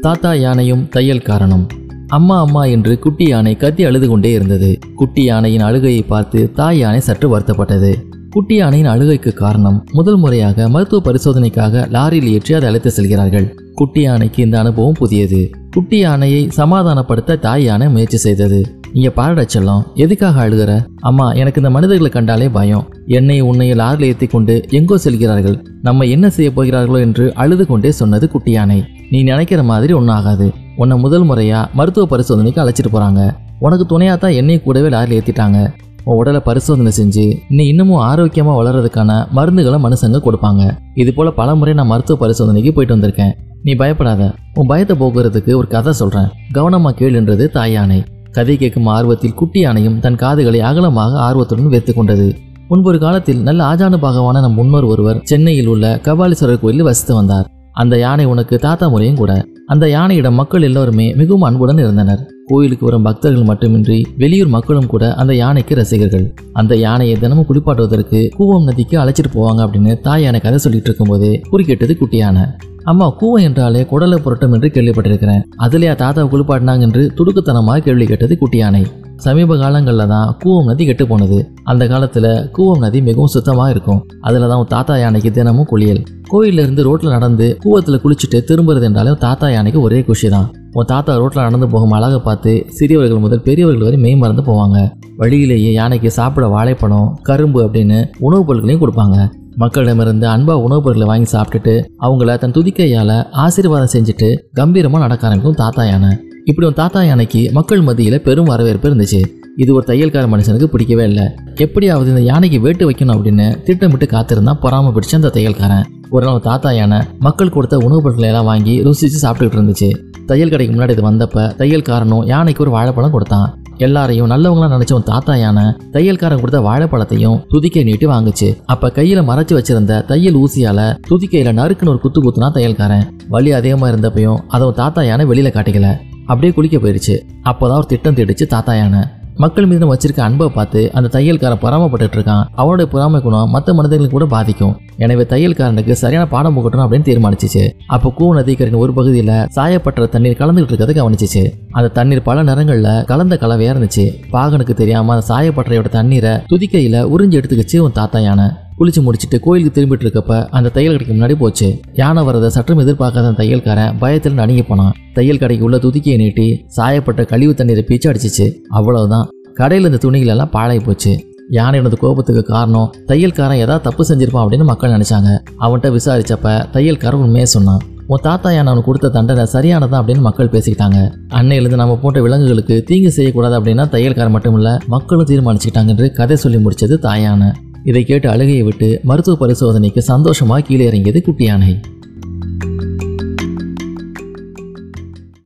தாத்தா யானையும் தையல் காரணம். அம்மா அம்மா என்று குட்டி யானை கத்தி அழுது கொண்டே இருந்தது. குட்டி யானையின் அழுகையை பார்த்து தாய் யானை சற்று வருத்தப்பட்டது. குட்டி யானையின் அழுகைக்கு காரணம் முதல் முறையாக மருத்துவ பரிசோதனைக்காக லாரியில் ஏற்றி அதை அழைத்து செல்கிறார்கள். குட்டி யானைக்கு இந்த அனுபவம் புதியது. குட்டி யானையை சமாதானப்படுத்த தாய் யானை முயற்சி செய்தது. இங்க பாருடா செல்லம் எதுக்காக அழுகிற? அம்மா எனக்கு இந்த மனிதர்களை கண்டாலே பயம். என்னை உன்னை லாரில் ஏற்றி கொண்டு எங்கோ செல்கிறார்கள். நம்ம என்ன செய்ய போகிறார்களோ என்று அழுது கொண்டே சொன்னது குட்டி யானை நீ நினைக்கிற மாதிரி ஒன்றும் ஆகாது. உன்னை முதல் முறையா மருத்துவ பரிசோதனைக்கு அழைச்சிட்டு போறாங்க. உனக்கு துணையாக தான் என்னை கூடவே லாரியில் ஏற்றிட்டாங்க உன் உடலை பரிசோதனை செஞ்சு நீ இன்னமும் ஆரோக்கியமா வளர்றதுக்கான மருந்துகளை மனுஷங்க கொடுப்பாங்க. இது போல பல முறை நான் மருத்துவ பரிசோதனைக்கு போயிட்டு வந்திருக்கேன். நீ பயப்படாத. உன் பயத்தை போக்குறதுக்கு ஒரு கதை சொல்றேன். கவனமா கேளுன்றது தாய் யானை கதை கேட்கும் ஆர்வத்தில் குட்டி யானையும் தன் காதுகளை அகலமாக ஆர்வத்துடன் வைத்து கொண்டது. முன்பொரு காலத்தில் நல்ல ஆஜானு பாகவான நம் முன்னோர் ஒருவர் சென்னையில் உள்ள கபாலீஸ்வரர் கோயிலில் வசித்து வந்தார். அந்த யானை உனக்கு தாத்தா முறையும் கூட. அந்த யானையிடம் மக்கள் எல்லோருமே மிகவும் அன்புடன் இருந்தனர். கோயிலுக்கு வரும் பக்தர்கள் மட்டுமின்றி வெளியூர் மக்களும் கூட அந்த யானைக்கு ரசிகர்கள். அந்த யானையை தினமும் குளிப்பாட்டுவதற்கு கூவம் நதிக்கு அழைச்சிட்டு போவாங்க அப்படின்னு தாய் யானை கதை சொல்லிட்டு இருக்கும்போது குறுக்கிட்டது குட்டியான. அம்மா கூவம் என்றாலே குடலை புரட்டம் என்று கேள்விப்பட்டிருக்கிறேன். அதுலயா தாத்தாவை குளிப்பாட்டினாங்க என்று துடுக்குத்தனமாக கேள்வி கேட்டது குட்டி யானை சமீப காலங்களில் தான் கூவம் நதி கெட்டு போனது. அந்த காலத்தில் கூவம் நதி மிகவும் சுத்தமாக இருக்கும். அதில் தான் உன் தாத்தா யானைக்கு தினமும் குளியல். கோயில்ல இருந்து நடந்து கூவத்தில் குளிச்சுட்டு திரும்புறது என்றாலும் தாத்தா யானைக்கு ஒரே குஷி தான் உன் தாத்தா ரோட்டில் நடந்து போகும் அழகை பார்த்து சிறியவர்கள் முதல் பெரியவர்கள் வரை மெய் மறந்து போவாங்க. வழியிலேயே யானைக்கு சாப்பிட வாழைப்பழம் கரும்பு அப்படின்னு உணவுப் பொருட்களையும் கொடுப்பாங்க. மக்களிடமிருந்து அன்பா உணவுப் பொருட்களை வாங்கி சாப்பிட்டுட்டு அவங்கள தன் துதிக்கையால் ஆசீர்வாதம் செஞ்சுட்டு கம்பீரமாக நடக்க ஆரம்பிக்கும் தாத்தா யானை. இப்படி உன் தாத்தா யானைக்கு மக்கள் மத்தியில் பெரும் வரவேற்பு இருந்துச்சு. இது ஒரு தையல்கார மனுஷனுக்கு பிடிக்கவே இல்லை. எப்படியாவது இந்த யானைக்கு வேட்டு வைக்கணும் அப்படின்னு திட்டமிட்டு காத்திருந்தா பொறாம பிடிச்ச அந்த தையல்காரன். ஒரு நாள் தாத்தா யானை மக்கள் கொடுத்த உணவுப் பொருட்களை எல்லாம் வாங்கி ருசிச்சு சாப்பிட்டுக்கிட்டு இருந்துச்சு. தையல் கடைக்கு முன்னாடி இது வந்தப்ப தையல்காரனும் யானைக்கு ஒரு வாழைப்பழம் கொடுத்தான். எல்லாரையும் நல்லவங்களா நினைச்சவன் தாத்தா யானை தையல்காரன் கொடுத்த வாழைப்பழத்தையும் துதிக்கை நீட்டி வாங்குச்சு. அப்ப கையில மறைச்சு வச்சிருந்த தையல் ஊசியால துதிக்கையில நறுக்குன்னு ஒரு குத்து குத்துனா தையல்காரன். வலி அதிகமா இருந்தப்பையும் அதை உன் தாத்தா யானை வெளியில காட்டிக்கல. அப்படியே குளிக்க போயிடுச்சு அப்போதான் ஒரு திட்டம் தேடிச்சு தாத்தா யானை மக்கள் மீது வச்சிருக்க அன்பை பார்த்து அந்த தையல்காரன் பொறாமப்பட்டுட்டு இருக்கான் அவனுடைய பொறாமை குணம் மற்ற மனிதர்களுக்கு கூட பாதிக்கும். எனவே தையல்காரனுக்கு சரியான பாடம் புகட்டணும் அப்படின்னு தீர்மானிச்சிச்சு. அப்போ கூ நதிக்கரின் ஒரு பகுதியில் சாயப்பட்ட தண்ணீர் கலந்துகிட்டு இருக்கிறத கவனிச்சிச்சு. அந்த தண்ணீர் பல நிறங்களில் கலந்த கலவையாக இருந்துச்சு. பாகனுக்கு தெரியாமல் அந்த சாயப்பட்டறையோட தண்ணீரை துதிக்கையில் உறிஞ்சி எடுத்துக்கிச்சு உன் தாத்தா யானை குளிச்சு முடிச்சுட்டு கோயிலுக்கு திரும்பிட்டு இருக்கப்ப அந்த தையல் கடைக்கு முன்னாடி போச்சு. யானை வரதை சற்றும் எதிர்பார்க்காத தையல்காரன் பயத்தில் நடுங்கி போனான். தையல் கடைக்கு உள்ள துதிக்கியை நீட்டி சாயப்பட்ட கழிவு தண்ணீரை பீச்சு அடிச்சிச்சு. அவ்வளவுதான். கடையில் இந்த துணிகள் எல்லாம் பாழாய் போச்சு. யானையோட கோபத்துக்கு காரணம் தையல்காரன் ஏதாவது தப்பு செஞ்சிருப்பான் அப்படின்னு மக்கள் நினைச்சாங்க. அவன்கிட்ட விசாரிச்சப்ப தையல்காரன் உண்மையே சொன்னான். உன் தாத்தா யானை அவனுக்கு கொடுத்த தண்டனை சரியானதா? அப்படின்னு மக்கள் பேசிக்கிட்டாங்க. அன்னையிலிருந்து நம்ம போன்ற விலங்குகளுக்கு தீங்கு செய்யக்கூடாது அப்படின்னா தையல்காரன் மட்டும் இல்ல மக்களும் தீர்மானிச்சுட்டாங்க என்று கதை சொல்லி முடிச்சது தாயான இதை கேட்டு அழுகையை விட்டு மருத்துவ பரிசோதனைக்கு சந்தோஷமாக கீழே இறங்கியது குட்டி யானை